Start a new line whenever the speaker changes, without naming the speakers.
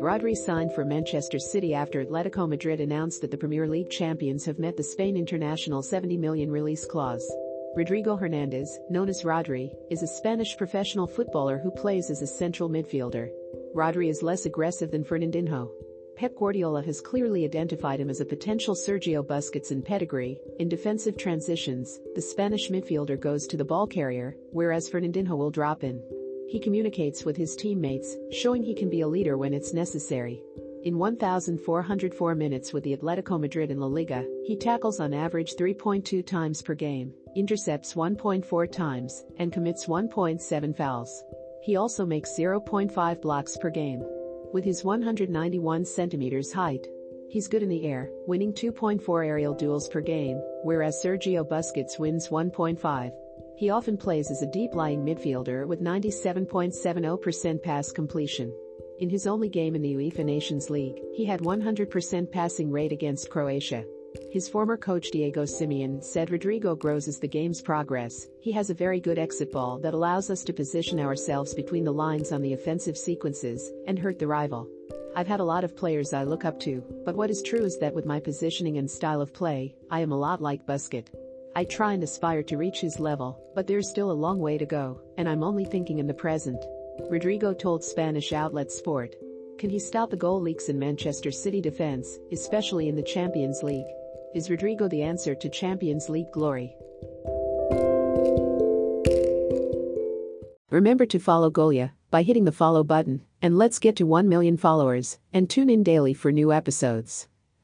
Rodri signed for Manchester City after Atletico Madrid announced that the Premier League champions have met the Spain international 70 million release clause. Rodrigo Hernandez, known as Rodri, is a Spanish professional footballer who plays as a central midfielder. Rodri is less aggressive than Fernandinho. Pep Guardiola has clearly identified him as a potential Sergio Busquets in pedigree. In defensive transitions, the Spanish midfielder goes to the ball carrier, whereas Fernandinho will drop in. He communicates with his teammates, showing he can be a leader when it's necessary. In 1,404 minutes with the Atletico Madrid in La Liga, he tackles on average 3.2 times per game, intercepts 1.4 times, and commits 1.7 fouls. He also makes 0.5 blocks per game. With his 191 centimeters height, he's good in the air, winning 2.4 aerial duels per game, whereas Sergio Busquets wins 1.5. He often plays as a deep-lying midfielder with 97.70% pass completion. In his only game in the UEFA Nations League, he had 100% passing rate against Croatia. His former coach Diego Simeone said Rodrigo grows as the game's progress. He has a very good exit ball that allows us to position ourselves between the lines on the offensive sequences and hurt the rival. I've had a lot of players I look up to, but what is true is that with my positioning and style of play, I am a lot like Busquets. I try and aspire to reach his level, but there's still a long way to go, and I'm only thinking in the present. Rodrigo told Spanish outlet Sport. Can he stop the goal leaks in Manchester City defense, especially in the Champions League? Is Rodrigo the answer to Champions League glory? Remember to follow Golia by hitting the follow button, and let's get to 1 million followers, and tune in daily for new episodes.